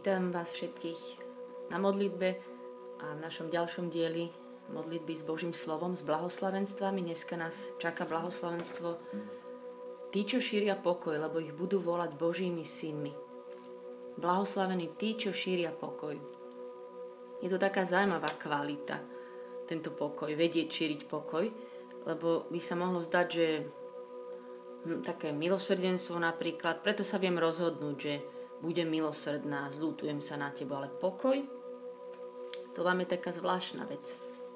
Vítam vás všetkých na modlitbe a v našom ďalšom dieli modlitby s Božím slovom, s blahoslavenstvami. Dneska nás čaká blahoslavenstvo tí, čo šíria pokoj, lebo ich budú volať Božími synmi. Blahoslavení tí, čo šíria pokoj. Je to taká zaujímavá kvalita, tento pokoj, vedieť šíriť pokoj, lebo by sa mohlo zdať, že hm, také milosrdenstvo napríklad, preto sa viem rozhodnúť, že budem milosrdná, zlútujem sa na teba, ale pokoj, to vám je taká zvláštna vec,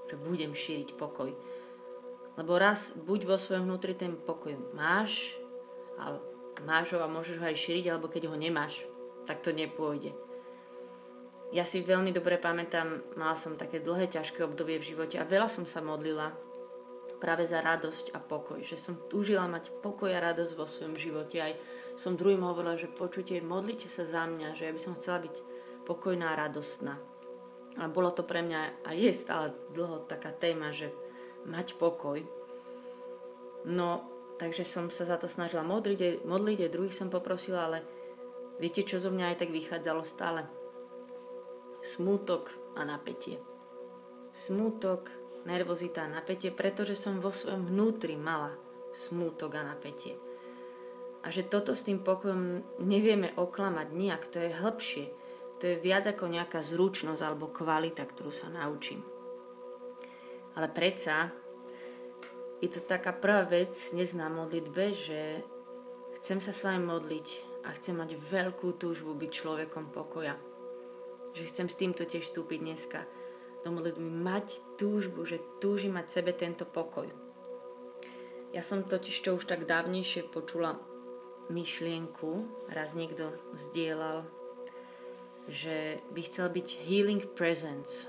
že budem šíriť pokoj. Lebo raz buď vo svojom vnútri ten pokoj máš, ale máš ho a môžeš ho aj šíriť, alebo keď ho nemáš, tak to nepôjde. Ja si veľmi dobre pamätám, mala som také dlhé, ťažké obdobie v živote a veľa som sa modlila práve za radosť a pokoj. Že som túžila mať pokoj a radosť vo svojom živote. Aj som druhým hovorila, že počujte, modlite sa za mňa, že ja by som chcela byť pokojná a radostná. A bolo to pre mňa a je stále dlho taká téma, že mať pokoj. No, takže som sa za to snažila modliť, modliť aj druhých som poprosila, ale viete, čo zo mňa aj tak vychádzalo stále? Smútok a napätie. Smútok, nervozita a napätie, pretože som vo svojom vnútri mala smútok a napätie a že toto s tým pokojom nevieme oklamať nejak, to je hĺbšie. To je viac ako nejaká zručnosť alebo kvalita, ktorú sa naučím. Ale predsa je to taká prvá vec dnes modlitbe, že chcem sa s vami modliť a chcem mať veľkú túžbu byť človekom pokoja. Že chcem s týmto tiež vstúpiť dneska do modlitby, mať túžbu, že túžim mať sebe tento pokoj. Ja som totiž čo už tak dávnejšie počula myšlienku, raz niekto zdieľal, že by chcel byť healing presence,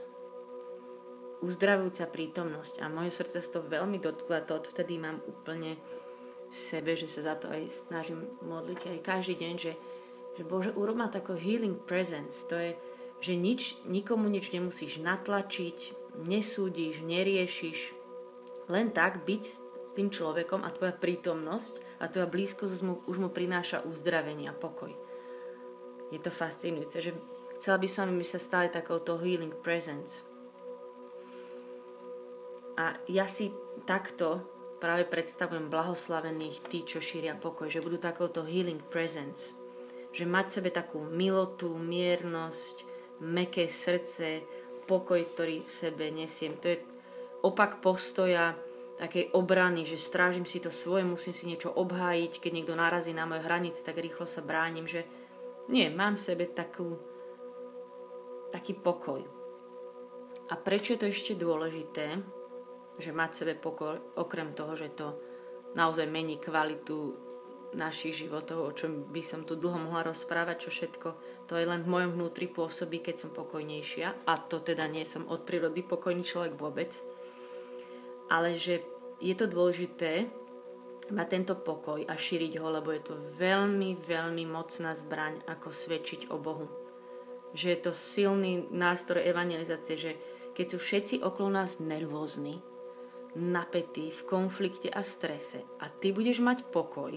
uzdravujúca prítomnosť a moje srdce sa to veľmi dotklo a to odvtedy mám úplne v sebe, že sa za to aj snažím modliť aj každý deň, že, že Bože, urob ma takú healing presence. To je, že nič, nikomu nič nemusíš natlačiť, nesúdiš, neriešiš. Len tak byť tým človekom a tvoja prítomnosť a tvoja blízkosť mu, už mu prináša uzdravenie a pokoj. Je to fascinujúce, že chcela by som, aby sa stali takouto healing presence. A ja si takto práve predstavujem blahoslavených tí, čo šíria pokoj, že budú takouto healing presence. Že mať sebe takú milotu, miernosť, meké srdce, pokoj, ktorý v sebe nesiem. To je opak postoja takej obrany, že strážim si to svoje, musím si niečo obhájiť, keď niekto narazí na moje hranice, tak rýchlo sa bránim, že nie, mám v sebe takú, taký pokoj. A prečo je to ešte dôležité, že mať v sebe pokoj, okrem toho, že to naozaj mení kvalitu našich životov, o čom by som tu dlho mohla rozprávať, čo všetko to je len v mojom vnútri pôsobí, keď som pokojnejšia. A to teda nie som od prírody pokojný človek vôbec ale že je to dôležité mať tento pokoj a šíriť ho, lebo je to veľmi, veľmi mocná zbraň, ako svedčiť o Bohu. Že je to silný nástroj evangelizácie, že keď sú všetci okolo nás nervózni, napätí, v konflikte a strese a ty budeš mať pokoj,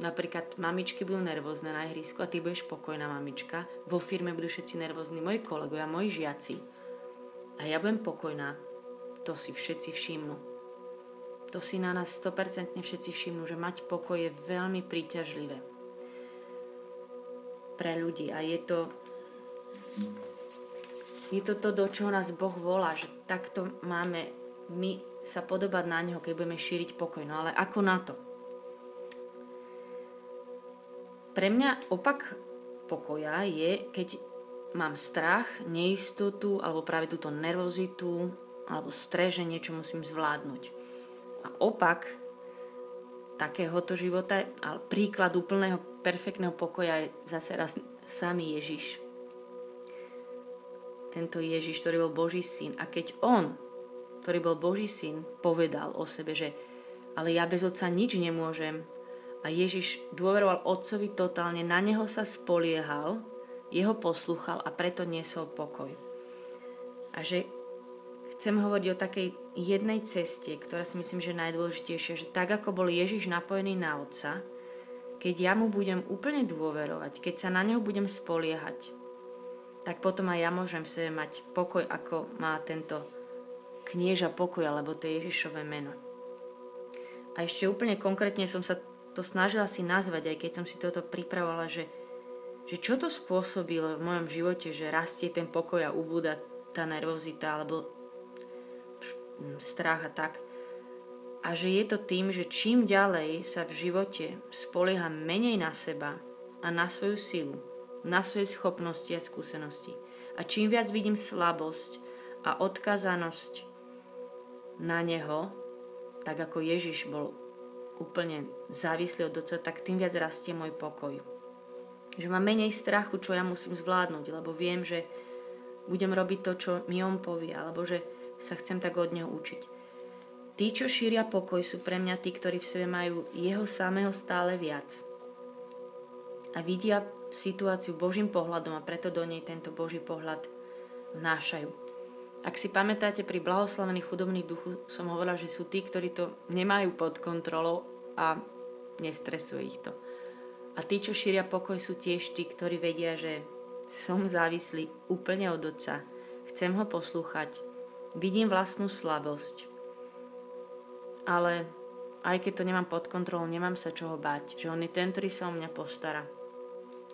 napríklad mamičky budú nervózne na ihrisku a ty budeš pokojná mamička, vo firme budú všetci nervózni, moji kolegovia, moji žiaci a ja budem pokojná, to si všetci všimnú. To si na nás 100% všetci všimnú, že mať pokoj je veľmi príťažlivé pre ľudí a je to je to to, do čoho nás Boh volá, že takto máme my sa podobať na Neho, keď budeme šíriť pokoj. No ale ako na to? Pre mňa opak pokoja je, keď mám strach, neistotu alebo práve túto nervozitu, alebo stres, že niečo musím zvládnuť. A opak takéhoto života, ale príklad úplného perfektného pokoja je zase raz samý Ježiš. Tento Ježiš, ktorý bol Boží syn. A keď on, ktorý bol Boží syn, povedal o sebe, že ale ja bez otca nič nemôžem, a Ježiš dôveroval otcovi totálne, na neho sa spoliehal, jeho poslúchal a preto niesol pokoj. A že chcem hovoriť o takej jednej ceste, ktorá si myslím, že je najdôležitejšia, že tak ako bol Ježiš napojený na Otca, keď ja mu budem úplne dôverovať, keď sa na neho budem spoliehať, tak potom aj ja môžem v sebe mať pokoj, ako má tento knieža pokoj, alebo to je Ježišové meno. A ešte úplne konkrétne som sa to snažila si nazvať, aj keď som si toto pripravovala, že, že čo to spôsobilo v mojom živote, že rastie ten pokoj a ubúda tá nervozita alebo strach a tak. A že je to tým, že čím ďalej sa v živote spolieha menej na seba a na svoju silu, na svoje schopnosti a skúsenosti. A čím viac vidím slabosť a odkazanosť na Neho, tak ako Ježiš bol úplne závislý od Otca, tak tým viac rastie môj pokoj. Že mám menej strachu, čo ja musím zvládnuť, lebo viem, že budem robiť to, čo mi On povie, alebo že sa chcem tak od Neho učiť. Tí, čo šíria pokoj, sú pre mňa tí, ktorí v sebe majú Jeho samého stále viac. A vidia situáciu Božím pohľadom a preto do nej tento Boží pohľad vnášajú. Ak si pamätáte, pri blahoslavených chudobných duchu som hovorila, že sú tí, ktorí to nemajú pod kontrolou a nestresuje ich to. A tí, čo šíria pokoj, sú tiež tí, ktorí vedia, že som závislý úplne od Otca. Chcem ho poslúchať. Vidím vlastnú slabosť. Ale aj keď to nemám pod kontrolou, nemám sa čoho báť. Že on je ten, ktorý sa o mňa postará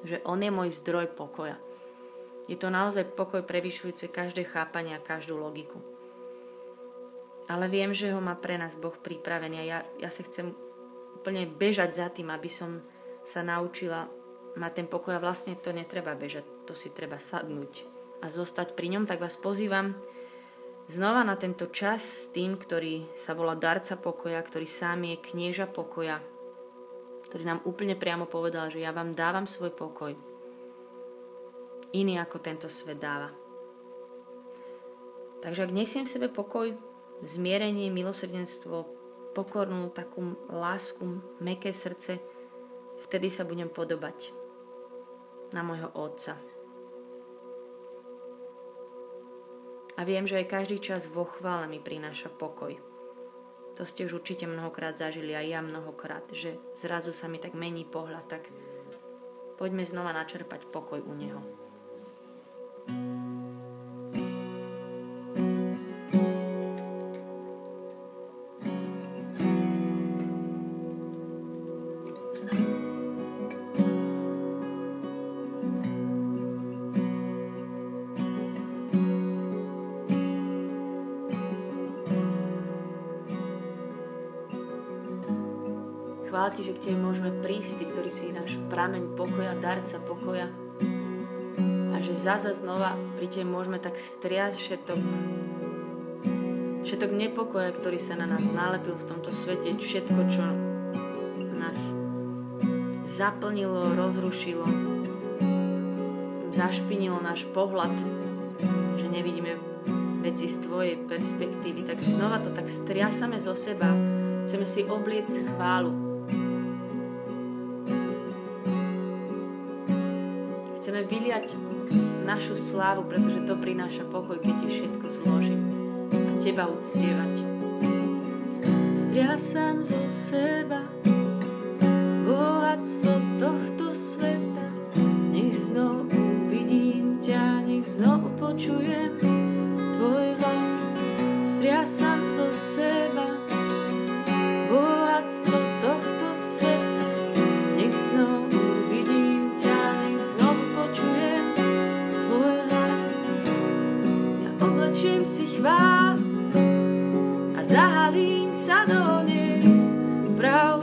že On je môj zdroj pokoja. Je to naozaj pokoj prevyšujúce každé chápanie a každú logiku. Ale viem, že ho má pre nás Boh pripravený a ja, ja sa chcem úplne bežať za tým, aby som sa naučila mať ten pokoj a vlastne to netreba bežať, to si treba sadnúť a zostať pri ňom, tak vás pozývam znova na tento čas s tým, ktorý sa volá darca pokoja, ktorý sám je knieža pokoja, ktorý nám úplne priamo povedal, že ja vám dávam svoj pokoj. Iný ako tento svet dáva. Takže ak nesiem v sebe pokoj, zmierenie, milosrdenstvo, pokornú takú lásku, meké srdce, vtedy sa budem podobať na môjho Otca. A viem, že aj každý čas vo chvále mi prináša pokoj. To ste už určite mnohokrát zažili aj ja mnohokrát, že zrazu sa mi tak mení pohľad, tak poďme znova načerpať pokoj u Neho. Prameň pokoja, darca pokoja. A že zase znova pri Tebe môžeme tak striať všetok, všetok nepokoja, ktorý sa na nás nalepil v tomto svete, všetko, čo nás zaplnilo, rozrušilo, zašpinilo náš pohľad, že nevidíme veci z Tvojej perspektívy, tak znova to tak striasame zo seba, chceme si obliec chválu. Chceme vyliať našu slávu, pretože to prináša pokoj, keď ti všetko zložím a teba uctievať. Striasam zo seba bohatstvo tohto sveta, nech znovu vidím ťa, nech znovu počujem tvoj hlas. Striasam zo seba oblečím si chvál a zahalím sa do nej. Pravdu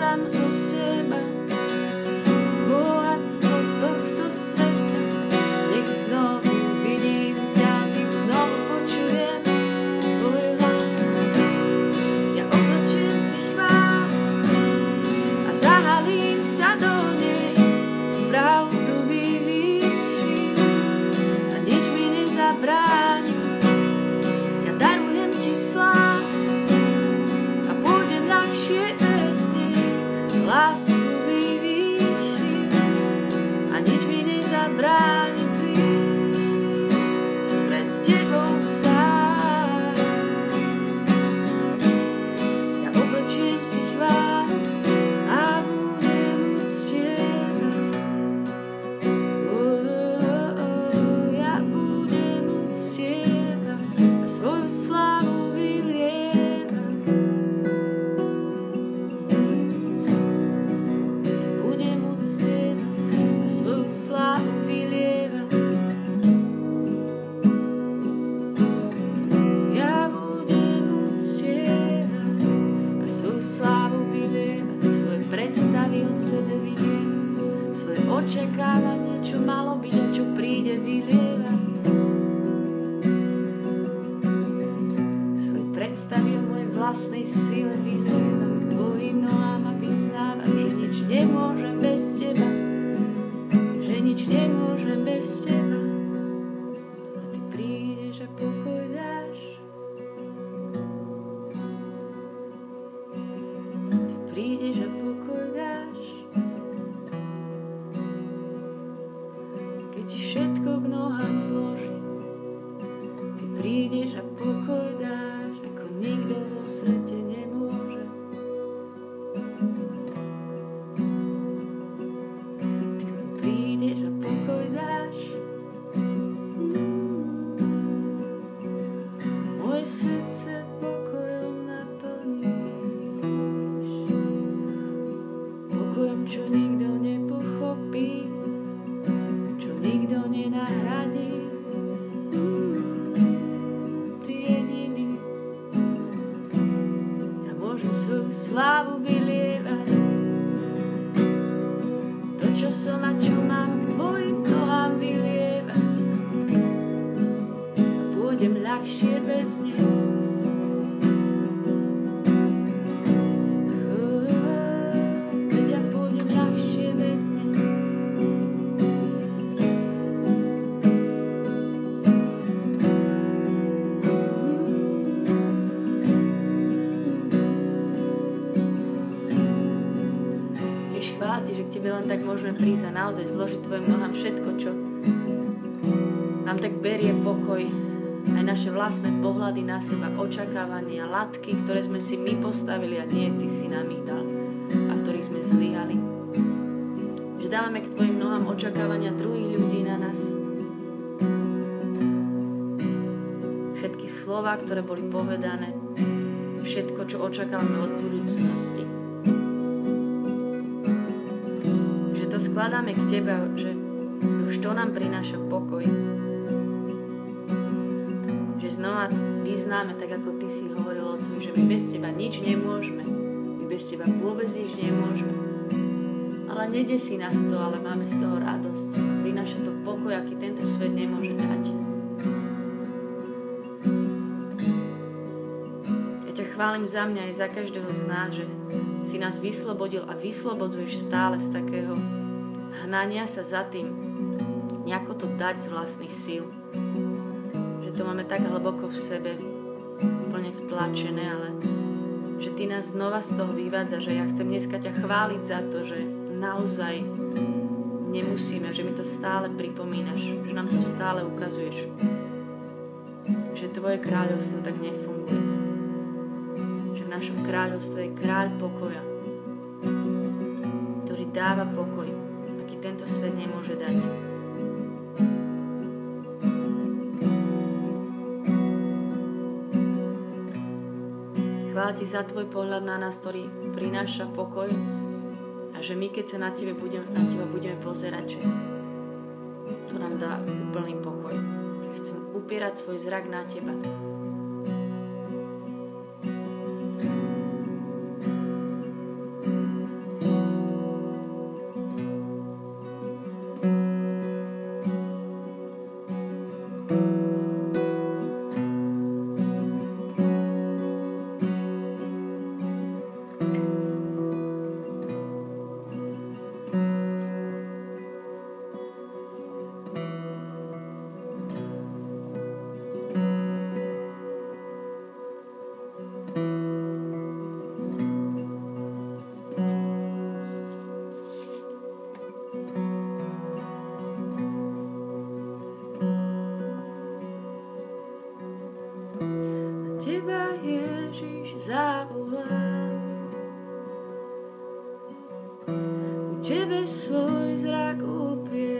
znovu vidím O mojej vlastnej sile vylievam tvojim nohám a vyznávam, že nič nemôžem bez teba, že nič nemôžem bez teba. Tak môžeme prísť a naozaj zložiť tvojim nohám všetko, čo nám tak berie pokoj, aj naše vlastné pohľady na seba, očakávania, latky, ktoré sme si my postavili a nie ty si nám ich dal a v ktorých sme zlyhali. Že dávame k tvojim nohám očakávania druhých ľudí na nás. Všetky slova, ktoré boli povedané, všetko, čo očakávame od budúcnosti. Skladáme k tebe, že už to nám prináša pokoj. Že znova vyznáme, tak ako ty si hovoril Otcovi, že my bez teba nič nemôžeme. My bez teba vôbec nič nemôžeme. Ale nedesí nás to, ale máme z toho radosť. Prináša to pokoj, aký tento svet nemôže dať. Chválim za mňa aj za každého z nás, že si nás vyslobodil a vyslobodzuješ stále z takého hnania sa za tým, nejako to dať z vlastných síl. Že to máme tak hlboko v sebe, úplne vtlačené, ale že ty nás znova z toho vyvádza, že ja chcem dneska ťa chváliť za to, že naozaj nemusíme, že mi to stále pripomínaš, že nám to stále ukazuješ. Že tvoje kráľovstvo tak nefunguje. Že v našom kráľovstve je kráľ pokoja, ktorý dáva pokoj, tento svet nemôže dať. Chvála ti za tvoj pohľad na nás, ktorý prináša pokoj a že my, keď sa na, tebe budem, na teba budeme pozerať, že to nám dá úplný pokoj. Chcem upierať svoj zrak na. Teba zavolám. U Tebe svoj zrak upieram.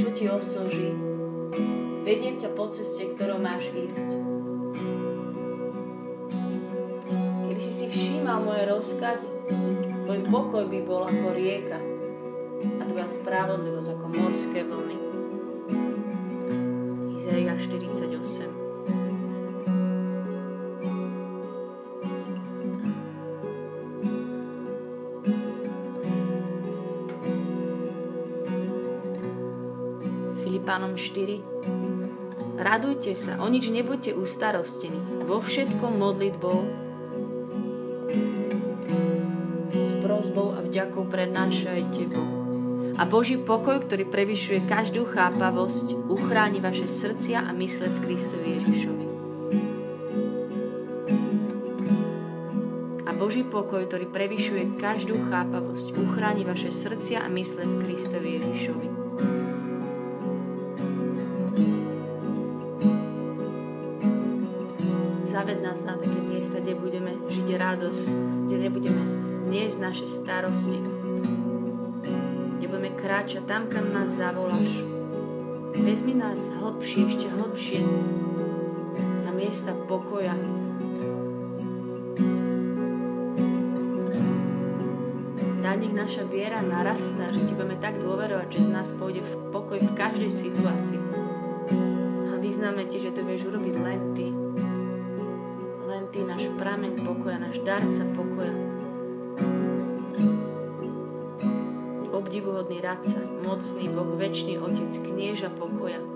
Čo ti osoží. Vediem ťa po ceste, ktorou máš ísť. Keby si si všímal moje rozkazy, tvoj pokoj by bol ako rieka a tvoja spravodlivosť ako morské vlny. Izaia 48 Pánom 4. Radujte sa, o nič nebuďte ustarostení. Vo všetkom modlitbou s prozbou a vďakou prednášajte Bohu. A Boží pokoj, ktorý prevyšuje každú chápavosť, uchráni vaše srdcia a mysle v Kristovi Ježišovi. A Boží pokoj, ktorý prevyšuje každú chápavosť, uchráni vaše srdcia a mysle v Kristovi Ježišovi. Nás na také miesta, kde budeme žiť radosť, kde nebudeme niesť naše starosti, kde budeme kráčať tam, kam nás zavoláš. Vezmi nás hlbšie, ešte hlbšie na miesta pokoja, Dá nech naša viera narastá, že ti budeme tak dôverovať, že z nás pôjde v pokoj v každej situácii. A vyznáme ti, že to vieš urobiť len ty. Ty, náš prameň pokoja, náš darca pokoja. Obdivuhodný radca, mocný Boh, väčší Otec, knieža pokoja.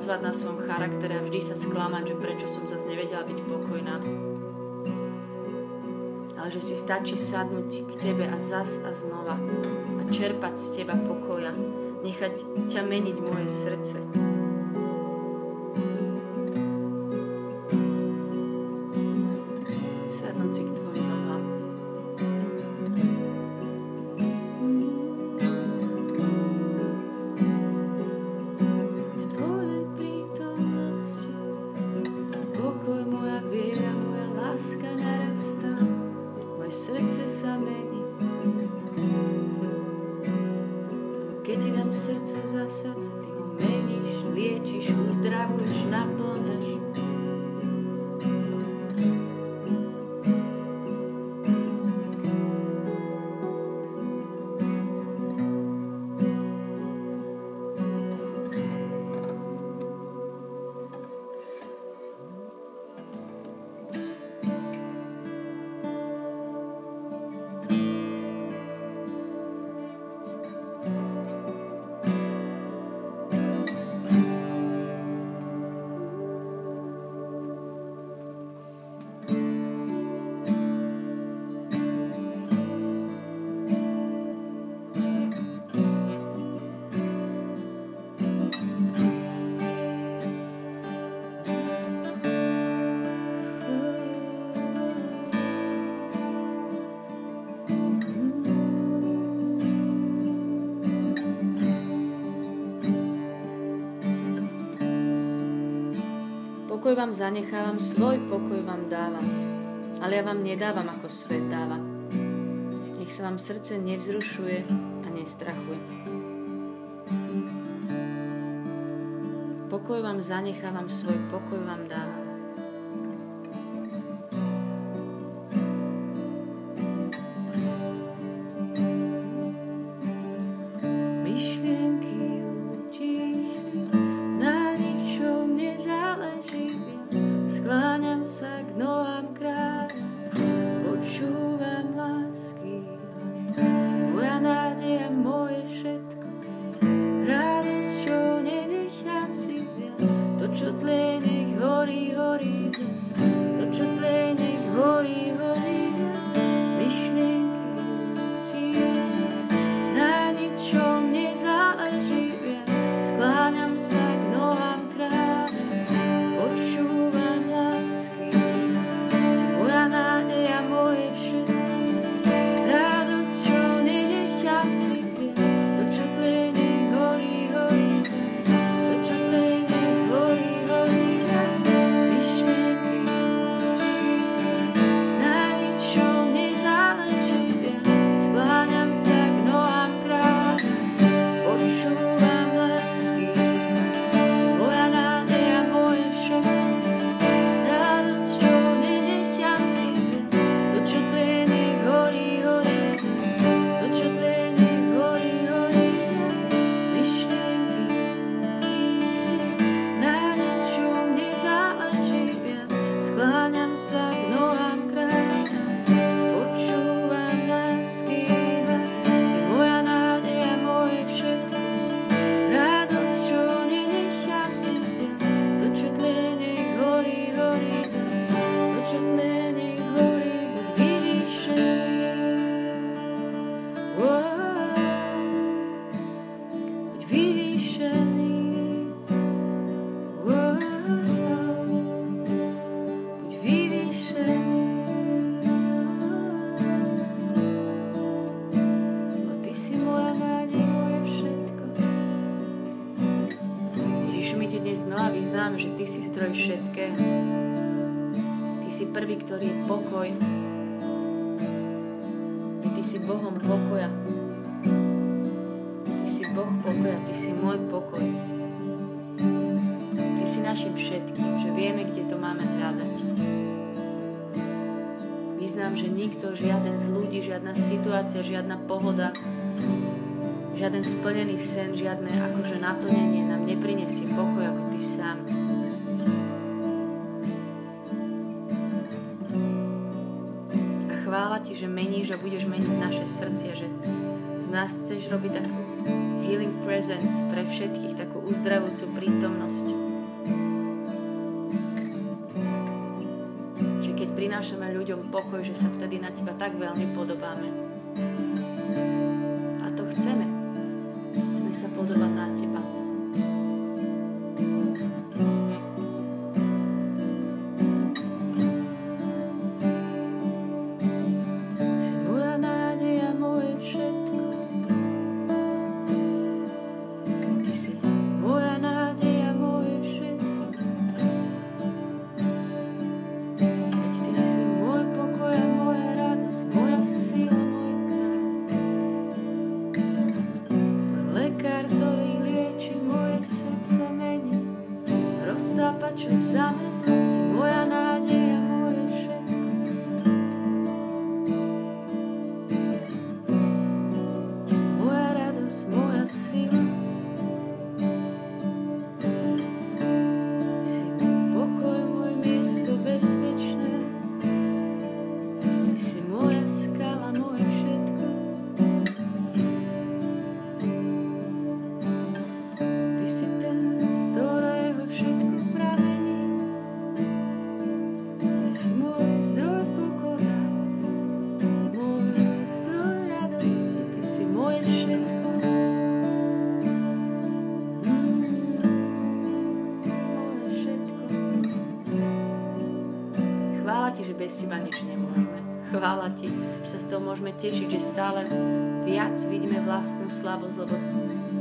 pracovať na svojom charaktere a vždy sa sklamať, že prečo som zase nevedela byť pokojná. Ale že si stačí sadnúť k tebe a zas a znova a čerpať z teba pokoja. Nechať ťa meniť moje srdce. Sadnúť si k Pokoj vám zanechávam, svoj pokoj vám dávam. Ale ja vám nedávam, ako svet dáva. Nech sa vám srdce nevzrušuje a nestrachuje. Pokoj vám zanechávam, svoj pokoj vám dávam. Situácia, žiadna pohoda, žiaden splnený sen, žiadne akože naplnenie nám neprinesie pokoj ako ty sám. A chvála ti, že meníš a budeš meniť naše srdcia, že z nás chceš robiť takú healing presence pre všetkých, takú uzdravujúcu prítomnosť. Prinášame ľuďom pokoj, že sa vtedy na teba tak veľmi podobáme. moje tešiť, že stále viac vidíme vlastnú slabosť, lebo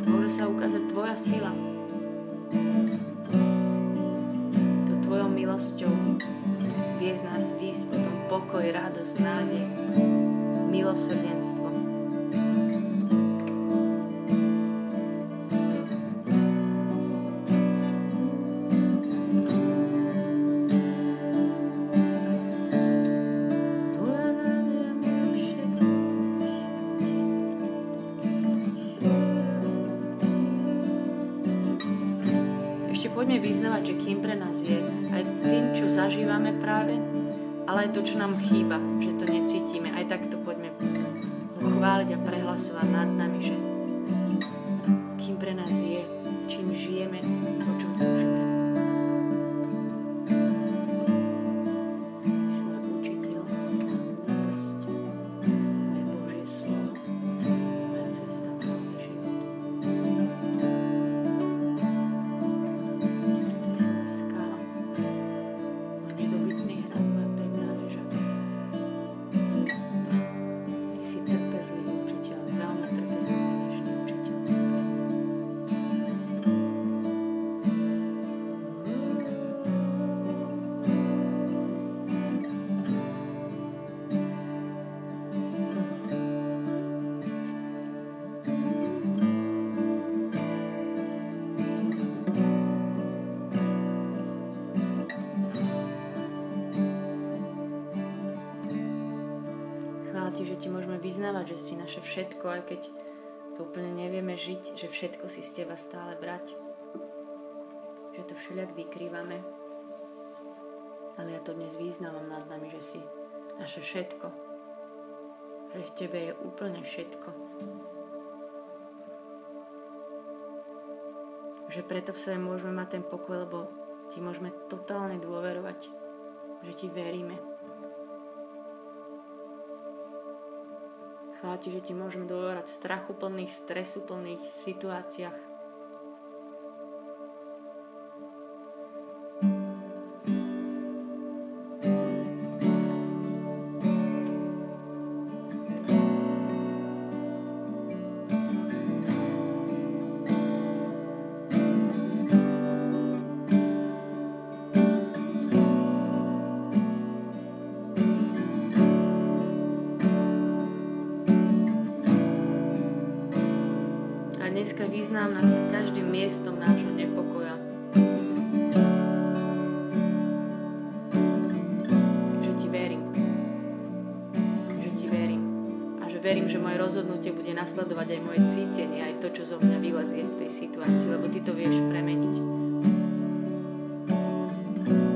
môže sa ukázať Tvoja sila. To Tvojou milosťou vie z nás výjsť potom pokoj, radosť, nádej, milosrdenstvo. Ale aj to, čo nám chýba, že to necítime. Aj takto poďme chváliť a prehlasovať nad nami, že kým pre nás je, čím žijeme, vyznávať, že si naše všetko, aj keď to úplne nevieme žiť, že všetko si z Teba stále brať. Že to všelijak vykrývame. Ale ja to dnes význavam nad nami, že si naše všetko. Že v Tebe je úplne všetko. Že preto v sebe môžeme mať ten pokoj, lebo Ti môžeme totálne dôverovať. Že Ti veríme. Chvála ti, že ti môžeme dôverať v strachu plných, stresu plných situáciách. Význam nad každým miestom nášho nepokoja. Že ti verím. Že ti verím. A že verím, že moje rozhodnutie bude nasledovať aj moje cítenie, aj to, čo zo mňa vylezie v tej situácii, lebo ty to vieš premeniť.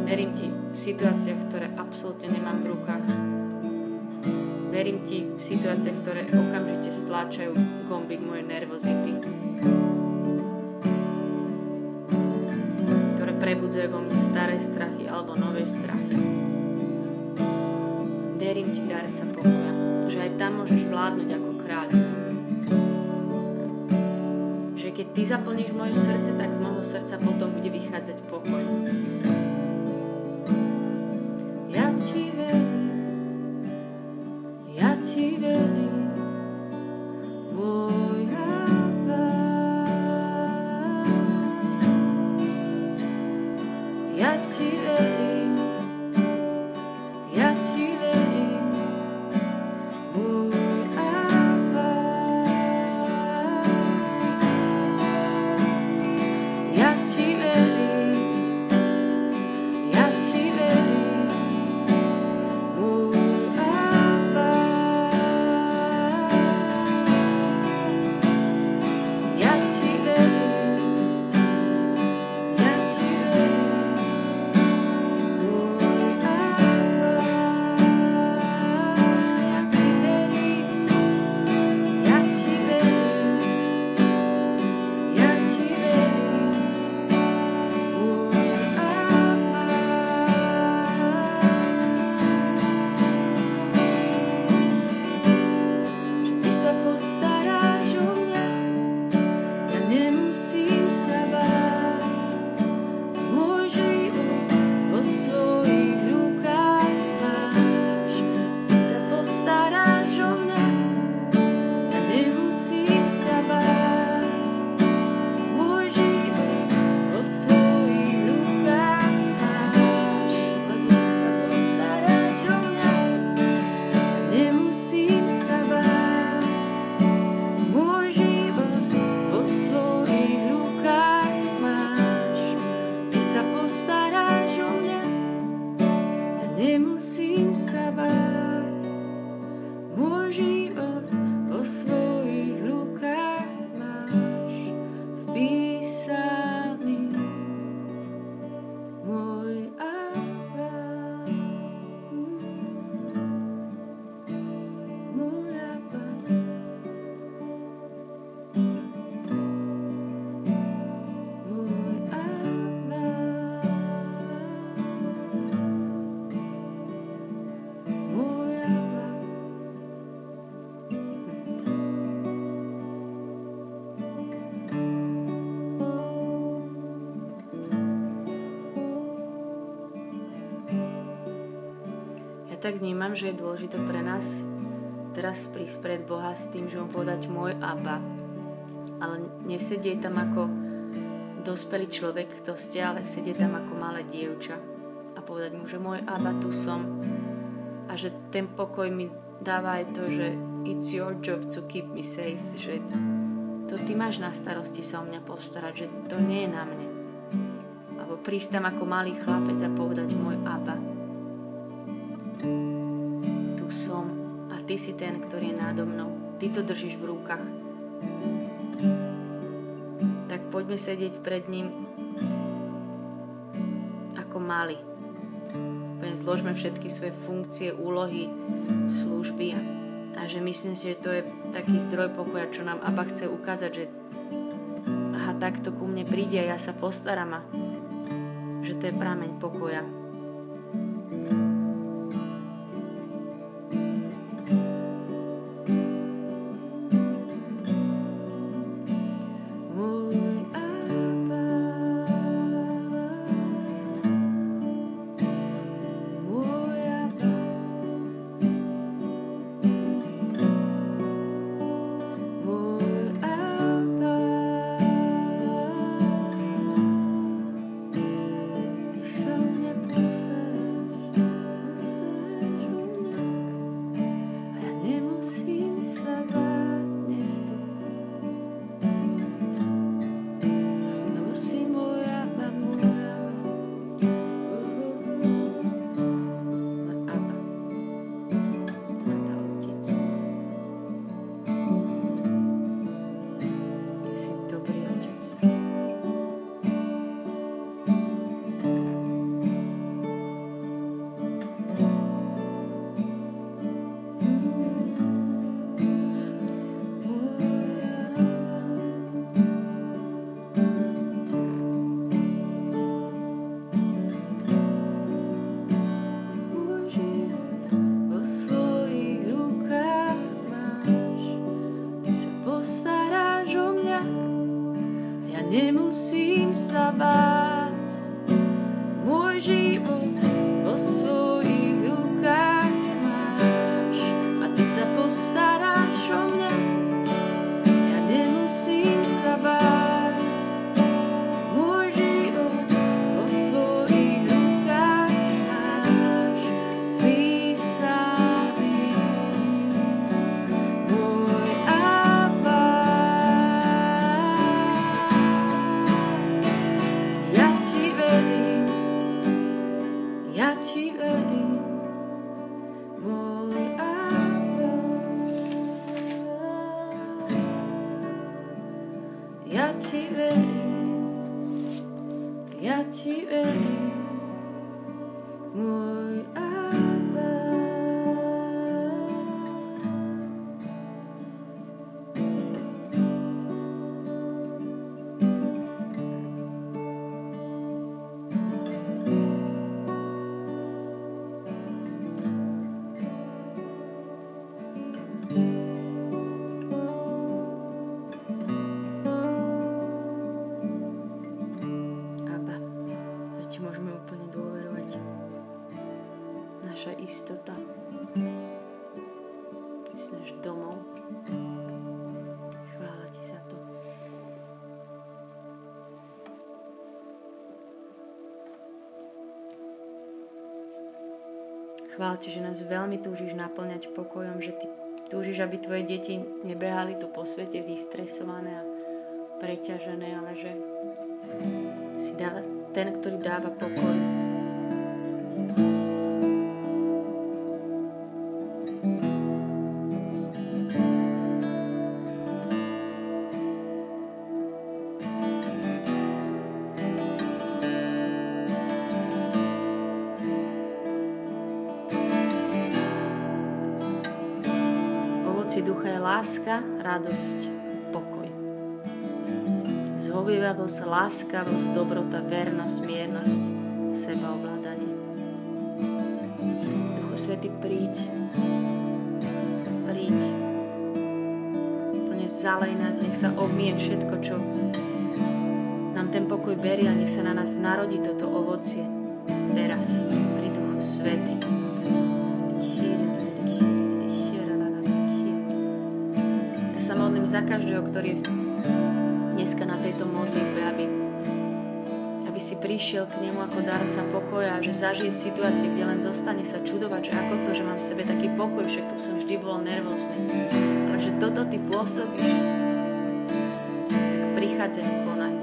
Verím ti v situáciách, ktoré absolútne nemám v rukách. Verím ti v situáciách, ktoré okamžite stláčajú gombík mojej nervozity. Mne staré strachy alebo nové strachy. Verím ti, darca pokoja, že aj tam môžeš vládnuť ako kráľ. Že keď ty zaplníš moje srdce, tak z môjho srdca potom bude vychádzať pokoj. Tak vnímam, že je dôležité pre nás teraz prísť pred Boha s tým, že mu povedať môj Abba. Ale nesedie tam ako dospelý človek, kto ste, ale sedie tam ako malé dievča a povedať mu, že môj Abba tu som a že ten pokoj mi dáva aj to, že it's your job to keep me safe, že to ty máš na starosti sa o mňa postarať, že to nie je na mne. Alebo prísť tam ako malý chlapec a povedať môj Abba. Ty si ten, ktorý je nádo mnou. Ty to držíš v rukách. Tak poďme sedieť pred ním ako mali úplne zložme všetky svoje funkcie, úlohy, služby a že myslím si, že to je taký zdroj pokoja, čo nám Abba chce ukázať, že aha, takto ku mne príde a ja sa postaram a že to je prameň pokoja. Chvála Ti, že nás veľmi túžiš naplňať pokojom, že Ty túžiš, aby Tvoje deti nebehali tu po svete vystresované a preťažené, ale že si dáva, ten, ktorý dáva pokoj. Radosť, pokoj. Zhovievavosť, láskavosť, dobrota, vernosť, miernosť, sebaovládanie. Duchu Svety, príď, príď. Plne zalej nás, nech sa obmie všetko, čo nám ten pokoj berie a nech sa na nás narodí toto ovocie teraz pri Duchu Svety. Za každého, ktorý je dneska na tejto modlitbe, aby, aby si prišiel k nemu ako darca pokoja, že zažije situácie, kde len zostane sa čudovať, že ako to, že mám v sebe taký pokoj, však tu som vždy bol nervózny. Ale že toto ty pôsobíš, tak prichádzaj, konaj.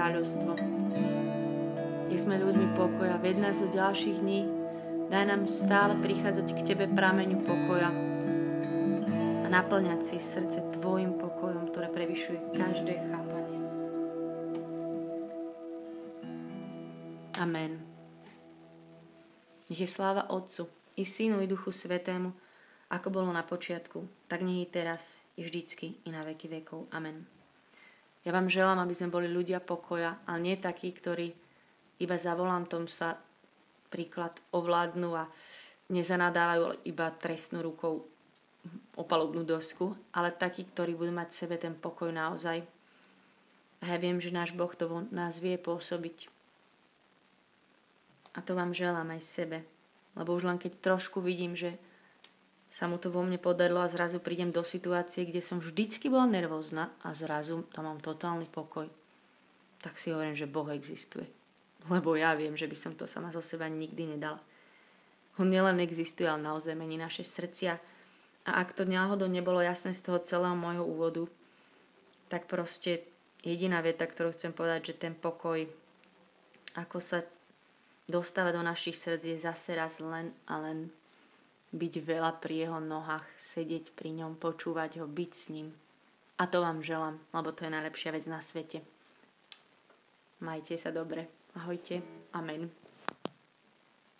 Kráľovstvo nech sme ľuďmi pokoja, ved nás do ďalších dní, daj nám stále prichádzať k Tebe prameňu pokoja a naplňať si srdce Tvojim pokojom, ktoré prevyšuje každé chápanie. Amen. Nech je sláva Otcu i Synu i Duchu Svetému, ako bolo na počiatku, tak nech je teraz i vždycky i na veky vekov. Amen. Ja vám želám, aby sme boli ľudia pokoja, ale nie takí, ktorí iba za volantom sa príklad ovládnu a nezanadávajú iba trestnú rukou o dosku, ale takí, ktorí budú mať v sebe ten pokoj naozaj. A ja viem, že náš Boh to vo nás vie pôsobiť. A to vám želám aj sebe. Lebo už len keď trošku vidím, že sa mu to vo mne podarilo a zrazu prídem do situácie, kde som vždycky bola nervózna a zrazu tam mám totálny pokoj, tak si hovorím, že Boh existuje lebo ja viem, že by som to sama zo seba nikdy nedala. On nielen existuje, ale naozaj mení naše srdcia. A ak to náhodou nebolo jasné z toho celého môjho úvodu, tak proste jediná veta, ktorú chcem povedať, že ten pokoj, ako sa dostávať do našich srdc je zase raz len a len byť veľa pri jeho nohách, sedieť pri ňom, počúvať ho, byť s ním. A to vám želám, lebo to je najlepšia vec na svete. Majte sa dobre. Ahojte. Amen.